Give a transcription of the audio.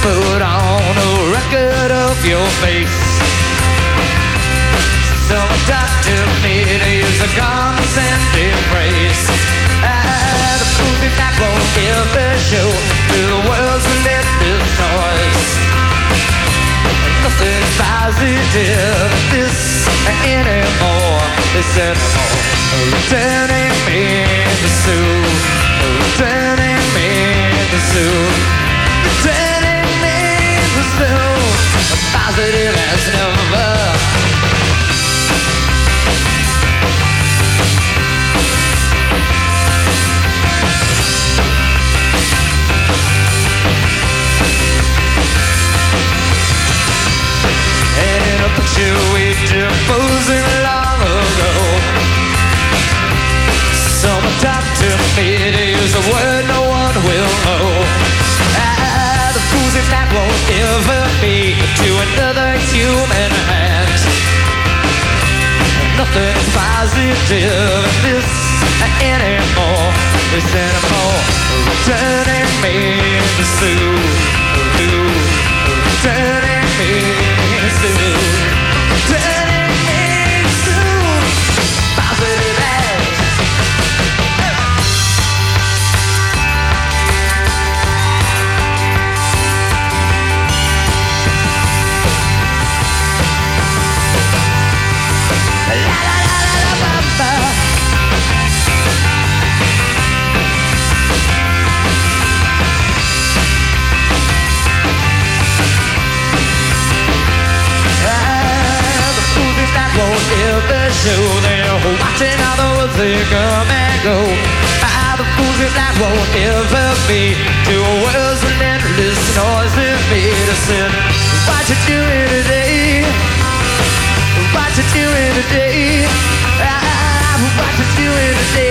put on a record of your face. Some doctor made use a consent embrace. And a movie that won't give a show to the world's relentless noise. Nothing's positive this anymore. This anymore. Oh, returning me to Sue. Returning never. Won't ever be to another human hand. Nothing's positive in this anymore. This anymore Returning me to Sue show They're watching words they come and go Ah, the movies that won't ever be To a world's relentless noises made us sin What you doing today? What you doing today? Ah, what you doing today?